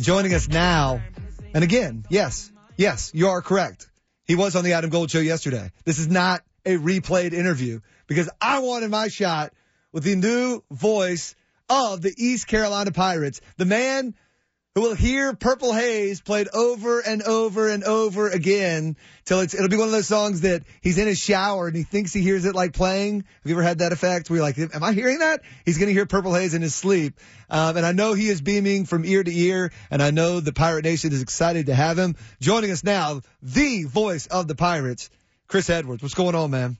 Joining us now, and again, yes, yes, you are correct. He was on the Adam Gold Show yesterday. This is not a replayed interview because I wanted my shot with the new voice of the East Carolina Pirates, the man who will hear Purple Haze played over and over and over again till it's, it'll be one of those songs that he's in his shower and he thinks he hears it like playing. Have you ever had that effect where you're like, am I hearing that? He's going to hear Purple Haze in his sleep. Um, and I know he is beaming from ear to ear and I know the Pirate Nation is excited to have him joining us now, the voice of the Pirates, Chris Edwards. What's going on, man?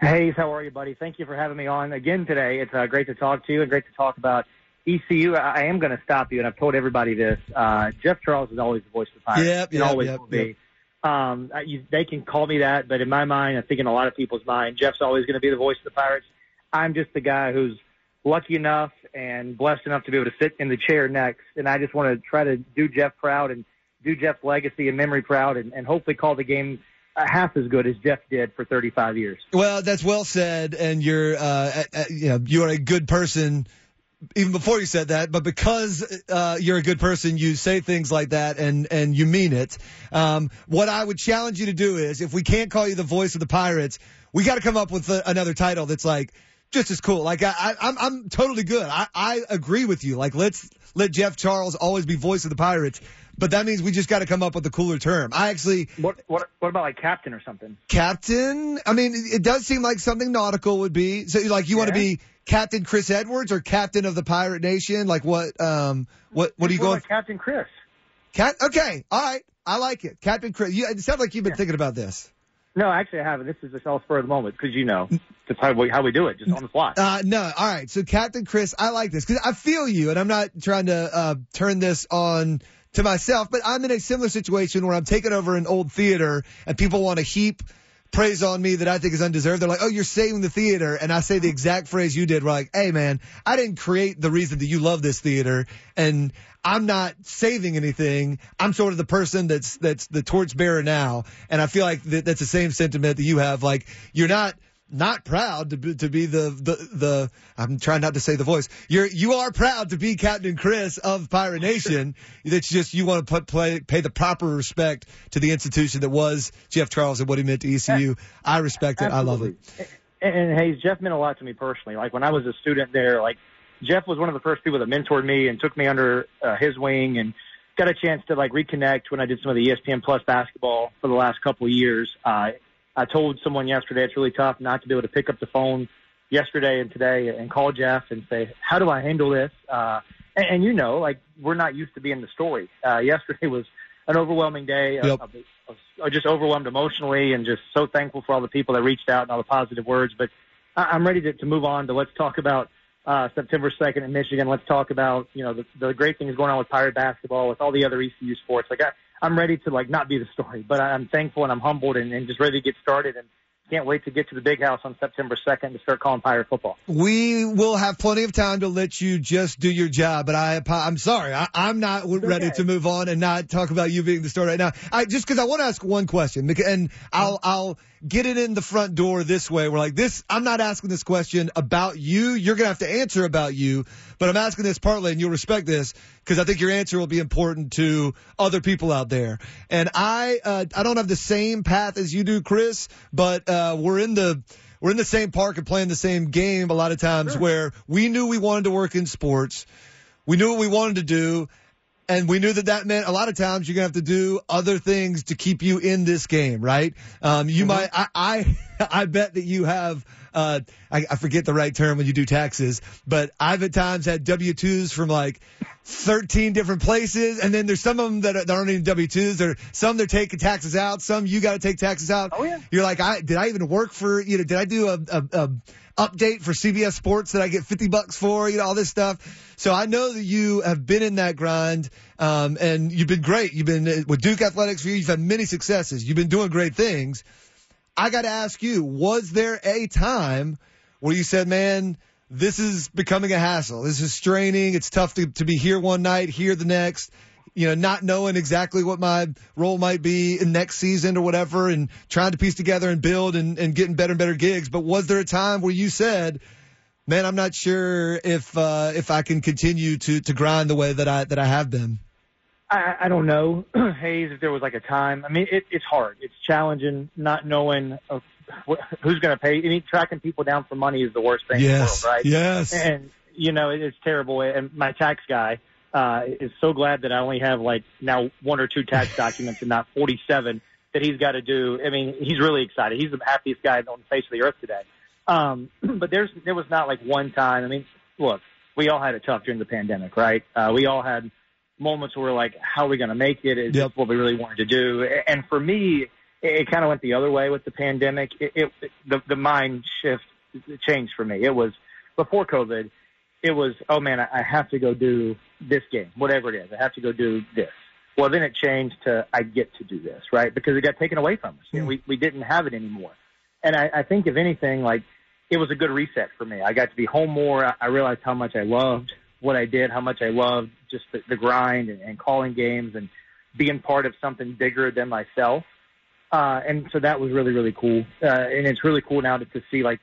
Hey, how are you, buddy? Thank you for having me on again today. It's uh, great to talk to you and great to talk about ECU, I am going to stop you, and I've told everybody this. Uh, Jeff Charles is always the voice of the Pirates. Yep, yep, always yep, will be. Um, you, they can call me that, but in my mind, I think in a lot of people's mind, Jeff's always going to be the voice of the Pirates. I'm just the guy who's lucky enough and blessed enough to be able to sit in the chair next, and I just want to try to do Jeff proud and do Jeff's legacy and memory proud, and, and hopefully call the game half as good as Jeff did for 35 years. Well, that's well said, and you're, uh, you know, you are a good person even before you said that, but because uh, you're a good person, you say things like that and and you mean it. Um, what I would challenge you to do is, if we can't call you the voice of the Pirates, we got to come up with a, another title that's like just as cool. Like I, I, I'm I'm totally good. I, I agree with you. Like let's let Jeff Charles always be voice of the Pirates. But that means we just got to come up with a cooler term. I actually. What what what about like captain or something? Captain. I mean, it does seem like something nautical would be. So like you yeah. want to be Captain Chris Edwards or Captain of the Pirate Nation? Like what? Um, what? What are you going? Captain Chris. Cat. Okay. All right. I like it. Captain Chris. You, it sounds like you've been yeah. thinking about this. No, actually, I haven't. This is just all spur of the moment because you know just how we, how we do it, just on the fly. Uh, no, all right. So, Captain Chris, I like this because I feel you, and I'm not trying to uh, turn this on to myself, but I'm in a similar situation where I'm taking over an old theater, and people want to heap praise on me that I think is undeserved. They're like, oh, you're saving the theater. And I say the exact phrase you did. We're like, hey, man, I didn't create the reason that you love this theater. And I'm not saving anything. I'm sort of the person that's, that's the torchbearer now. And I feel like that, that's the same sentiment that you have. Like, you're not not proud to be, to be the, the, the, I'm trying not to say the voice. You're, you are proud to be Captain Chris of Pirate Nation. It's just you want to put, play, pay the proper respect to the institution that was Jeff Charles and what he meant to ECU. I respect it. Absolutely. I love it. And, and hey, Jeff meant a lot to me personally. Like when I was a student there, like Jeff was one of the first people that mentored me and took me under uh, his wing and got a chance to like reconnect when I did some of the ESPN Plus basketball for the last couple of years. Uh, I told someone yesterday it's really tough not to be able to pick up the phone yesterday and today and call Jeff and say, how do I handle this? Uh, and, and you know, like we're not used to being the story. Uh, yesterday was an overwhelming day. Yep. I, I was just overwhelmed emotionally and just so thankful for all the people that reached out and all the positive words. But I, I'm ready to, to move on to let's talk about uh, September 2nd in Michigan. Let's talk about, you know, the, the great things going on with Pirate basketball, with all the other ECU sports. Like I, I'm ready to like not be the story, but I'm thankful and I'm humbled and, and just ready to get started and can't wait to get to the big house on September 2nd to start calling Pirate football. We will have plenty of time to let you just do your job, but I, I'm sorry. I, am not ready to move on and not talk about you being the star right now. I just because I want to ask one question and I'll, I'll, get it in the front door this way. We're like, this, I'm not asking this question about you. You're going to have to answer about you, but I'm asking this partly and you'll respect this because I think your answer will be important to other people out there. And I, uh, I don't have the same path as you do, Chris, but, uh, we're in the, we're in the same park and playing the same game a lot of times sure. where we knew we wanted to work in sports. We knew what we wanted to do and we knew that that meant a lot of times you're gonna have to do other things to keep you in this game, right? Um, you mm-hmm. might, I, I, I, bet that you have uh, I, I forget the right term when you do taxes, but I've at times had W-2s from like 13 different places. And then there's some of them that, are, that aren't even W-2s. There some they're taking taxes out. Some you got to take taxes out. Oh, yeah. You're like, I, did I even work for, you know, did I do a, a, a update for CBS Sports that I get 50 bucks for, you know, all this stuff. So I know that you have been in that grind, um, and you've been great. You've been uh, with Duke Athletics for you. You've had many successes. You've been doing great things. I got to ask you, was there a time where you said, man, this is becoming a hassle. This is straining. It's tough to, to be here one night, here the next you know, not knowing exactly what my role might be in next season or whatever and trying to piece together and build and, and getting better and better gigs. But was there a time where you said, man, I'm not sure if, uh, if I can continue to, to grind the way that I, that I have been? I, I don't know, Hayes, if there was like a time. I mean, it, it's hard. It's challenging not knowing uh, wh- who's going to pay. I mean, tracking people down for money is the worst thing yes. in the world, right? Yes. And, you know, it, it's terrible. And my tax guy, uh, is so glad that I only have like now one or two tax documents and not 47 that he's got to do. I mean, he's really excited. He's the happiest guy on the face of the earth today. Um, but there's, there was not like one time. I mean, look, we all had it tough during the pandemic, right? Uh, we all had moments where we're like, how are we going to make it? Is Yep. this what we really wanted to do? And for me, it, kind of went the other way with the pandemic. It, it, the, the mind shift changed for me. It was before COVID it was, oh man, I have to go do this game, whatever it is. I have to go do this. Well, then it changed to I get to do this, right? Because it got taken away from us. And we, we didn't have it anymore. And I, I think if anything, like it was a good reset for me. I got to be home more. I- I realized how much I loved what I did, how much I loved just the, the grind and, and calling games and being part of something bigger than myself. Uh, and so that was really, really cool. Uh, and it's really cool now to, to see like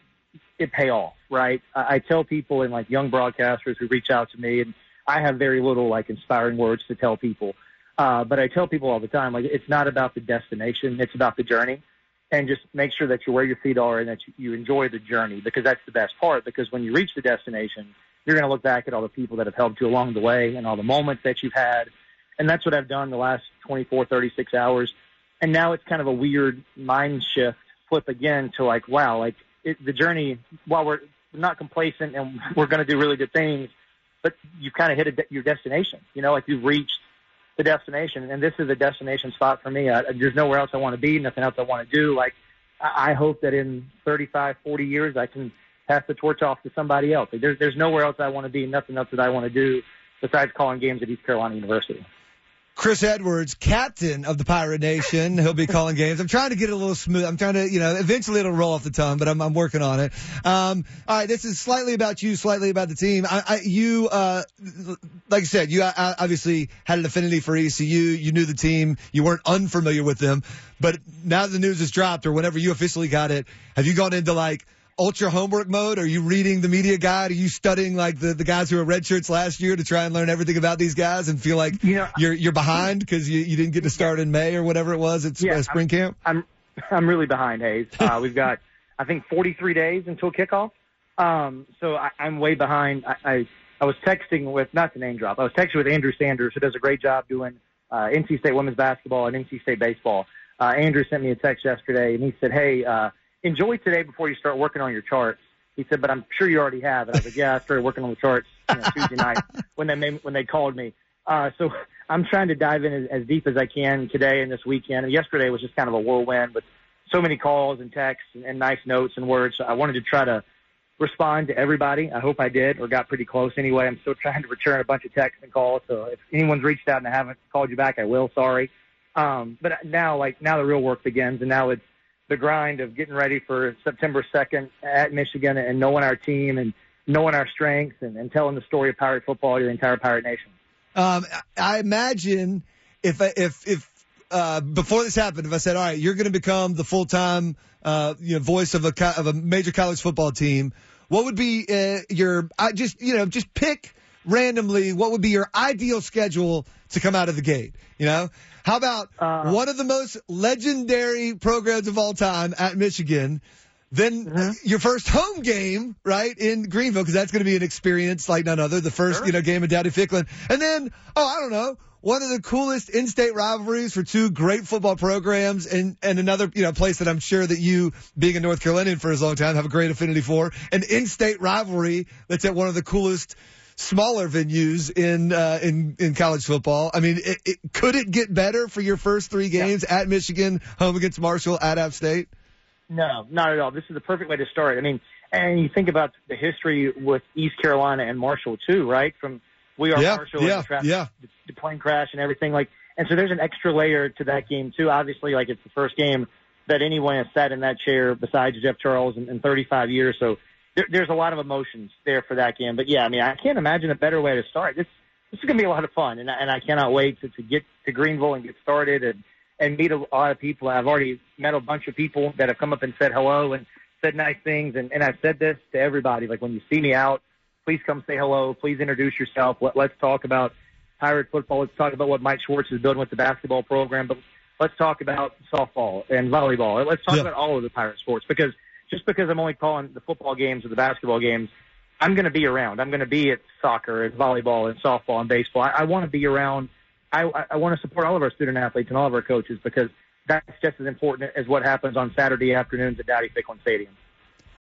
it pay off, right? I, I tell people and like young broadcasters who reach out to me, and I have very little like inspiring words to tell people. Uh, but I tell people all the time, like it's not about the destination, it's about the journey. And just make sure that you're where your feet are and that you, you enjoy the journey because that's the best part. Because when you reach the destination, you're going to look back at all the people that have helped you along the way and all the moments that you've had. And that's what I've done the last 24, 36 hours. And now it's kind of a weird mind shift flip again to like, wow, like it, the journey, while we're not complacent and we're going to do really good things, but you've kind of hit de- your destination, you know, like you've reached the destination. And this is a destination spot for me. I, there's nowhere else I want to be, nothing else I want to do. Like, I, I hope that in 35, 40 years, I can pass the torch off to somebody else. Like, there's, there's nowhere else I want to be, nothing else that I want to do besides calling games at East Carolina University. Chris Edwards, captain of the Pirate Nation. He'll be calling games. I'm trying to get it a little smooth. I'm trying to, you know, eventually it'll roll off the tongue, but I'm, I'm working on it. Um, all right, this is slightly about you, slightly about the team. I, I, you, uh, like I said, you uh, obviously had an affinity for ECU. You knew the team. You weren't unfamiliar with them, but now the news has dropped, or whenever you officially got it, have you gone into like? Ultra homework mode? Are you reading the media guide? Are you studying like the, the guys who were red shirts last year to try and learn everything about these guys and feel like You know, you're you're behind because you, you didn't get to start in May or whatever it was at Yeah, uh, spring camp? I'm I'm really behind, Hayes. Uh, we've got I think 43 days until kickoff. Um, so I, I'm way behind. I, I I was texting with not the name drop. I was texting with Andrew Sanders, who does a great job doing uh, NC State women's basketball and NC State baseball. Uh, Andrew sent me a text yesterday, and he said, "Hey, uh, enjoy today before you start working on your charts." He said, "But I'm sure you already have." And I was like, "Yeah, I started working on the charts you know, Tuesday night when they made, when they called me." Uh, so I'm trying to dive in as, as deep as I can today and this weekend. And yesterday was just kind of a whirlwind with so many calls and texts and, and nice notes and words. So I wanted to try to respond to everybody. I hope I did or got pretty close anyway. I'm still trying to return a bunch of texts and calls. So if anyone's reached out and I haven't called you back, I will. Sorry. Um, but now, like now the real work begins and now it's the grind of getting ready for September 2nd at Michigan and knowing our team and knowing our strengths and, and telling the story of Pirate football to the entire Pirate Nation. Um, I imagine if if if uh, before this happened, if I said, "All right, you're going to become the full time uh, you know voice of a co- of a major college football team," what would be uh, your? I just you know just pick randomly what would be your ideal schedule to come out of the gate. You know, how about Uh, one of the most legendary programs of all time at Michigan? then Mhm. your first home game, right, in Greenville, because that's going to be an experience like none other. The first, Sure. you know, game of Dowdy Ficklen. And then, oh, I don't know, one of the coolest in-state rivalries for two great football programs and, and another, you know, place that I'm sure that you, being a North Carolinian for as long time, have a great affinity for. An in-state rivalry that's at one of the coolest smaller venues in uh, in in college football. I mean, it, it, could it get better for your first three games at Michigan, home against Marshall, at App State? No, not at all. This is the perfect way to start. I mean, and you think about the history with East Carolina and Marshall too, right? From we are Yeah, Marshall yeah, and the, traffic, yeah. the, the plane crash and everything like. And so there's an extra layer to that game too. Obviously, like it's the first game that anyone has sat in that chair besides Jeff Charles in, in 35 years. So there, there's a lot of emotions there for that game. But yeah, I mean, I can't imagine a better way to start. This this is going to be a lot of fun, and I, and I cannot wait to, to get to Greenville and get started and and meet a lot of people. I've already met a bunch of people that have come up and said hello and said nice things. And, and I've said this to everybody. Like when you see me out, please come say hello. Please introduce yourself. Let, let's talk about Pirate football. Let's talk about what Mike Schwartz is building with the basketball program. But let's talk about softball and volleyball. Let's talk about all of the Pirate sports because just because I'm only calling the football games or the basketball games, I'm going to be around. I'm going to be at soccer and volleyball and softball and baseball. I, I want to be around. I, I- want to support all of our student athletes and all of our coaches because that's just as important as what happens on Saturday afternoons at Dowdy Ficklen Stadium.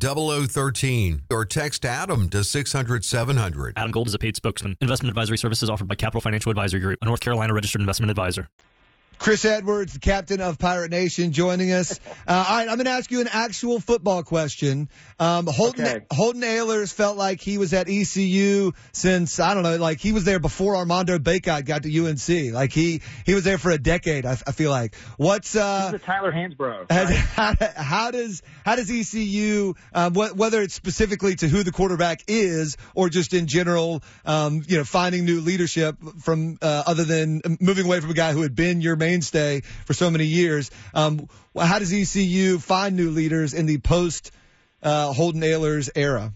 0013 or text Adam to 600 700. Adam Gold is a paid spokesman. Investment advisory services offered by Capital Financial Advisory Group, a North Carolina registered investment advisor. Chris Edwards, the captain of Pirate Nation, joining us. Uh, all right, I'm going to ask you an actual football question. Um, Holden, Okay. Holden felt like he was at ECU since I don't know, like he was there before Armando Bacot got to UNC. Like he he was there for a decade. I, I feel like. What's uh, Tyler Hansbrough. has, how, how does how does ECU um, wh- whether it's specifically to who the quarterback is or just in general, um, you know, finding new leadership from uh, other than moving away from a guy who had been your mainstay for so many years. Um, how does ECU find new leaders in the post uh, Holden Ahlers era?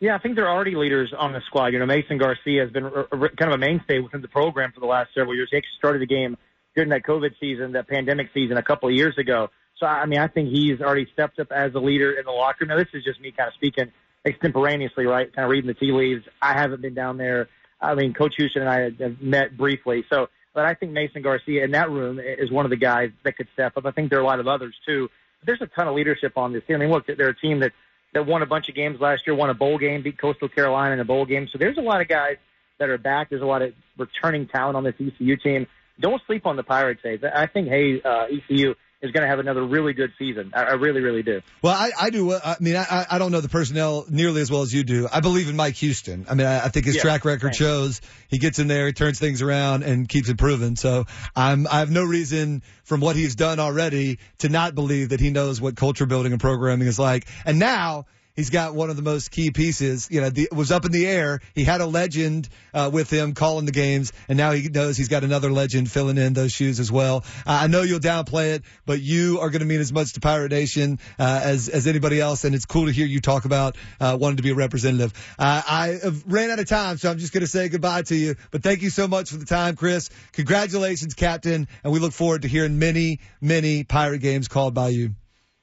Yeah, I think there are already leaders on the squad. You know, Mason Garcia has been a, kind of a mainstay within the program for the last several years. He actually started the game during that COVID season, that pandemic season, a couple of years ago. So, I mean, I think he's already stepped up as a leader in the locker room. Now, this is just me kind of speaking extemporaneously, right? Kind of reading the tea leaves. I haven't been down there. I mean, Coach Houston and I have met briefly. So, but I think Mason Garcia in that room is one of the guys that could step up. I think there are a lot of others too. There's a ton of leadership on this team. I mean, look, they're a team that that won a bunch of games last year, won a bowl game, beat Coastal Carolina in a bowl game. So there's a lot of guys that are back. There's a lot of returning talent on this ECU team. Don't sleep on the Pirates. Hayes. I think, hey, uh, ECU is going to have another really good season. I, I really, really do. Well, I, I do. I mean, I, I don't know the personnel nearly as well as you do. I believe in Mike Houston. I mean, I, I think his Yeah, track record shows he gets in there, he turns things around, and keeps improving. So I'm, I have no reason from what he's done already to not believe that he knows what culture building and programming is like. And now he's got one of the most key pieces. You know, the, was up in the air. He had a legend uh, with him calling the games, and now he knows he's got another legend filling in those shoes as well. Uh, I know you'll downplay it, but you are going to mean as much to Pirate Nation uh, as as anybody else, and it's cool to hear you talk about uh, wanting to be a representative. I ran out of time, so I'm just going to say goodbye to you. But thank you so much for the time, Chris. Congratulations, Captain, and we look forward to hearing many, many Pirate games called by you.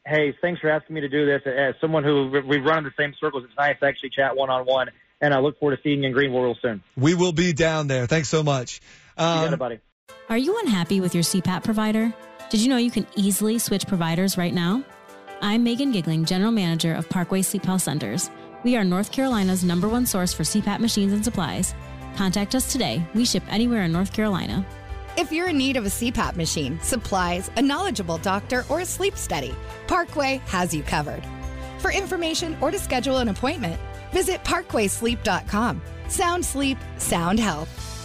Hey, thanks for asking me to do this. As someone who we've run in the same circles, it's nice to actually chat one on one. And I look forward to seeing you in Greenville real soon. We will be down there. Thanks so much. You got Um, it, buddy. Are you unhappy with your CPAP provider? Did you know you can easily switch providers right now? I'm Megan Gigling, General Manager of Parkway Sleep Health Centers. We are North Carolina's number one source for CPAP machines and supplies. Contact us today. We ship anywhere in North Carolina. If you're in need of a CPAP machine, supplies, a knowledgeable doctor, or a sleep study, Parkway has you covered. For information or to schedule an appointment, visit parkwaysleep.com. Sound sleep, sound health.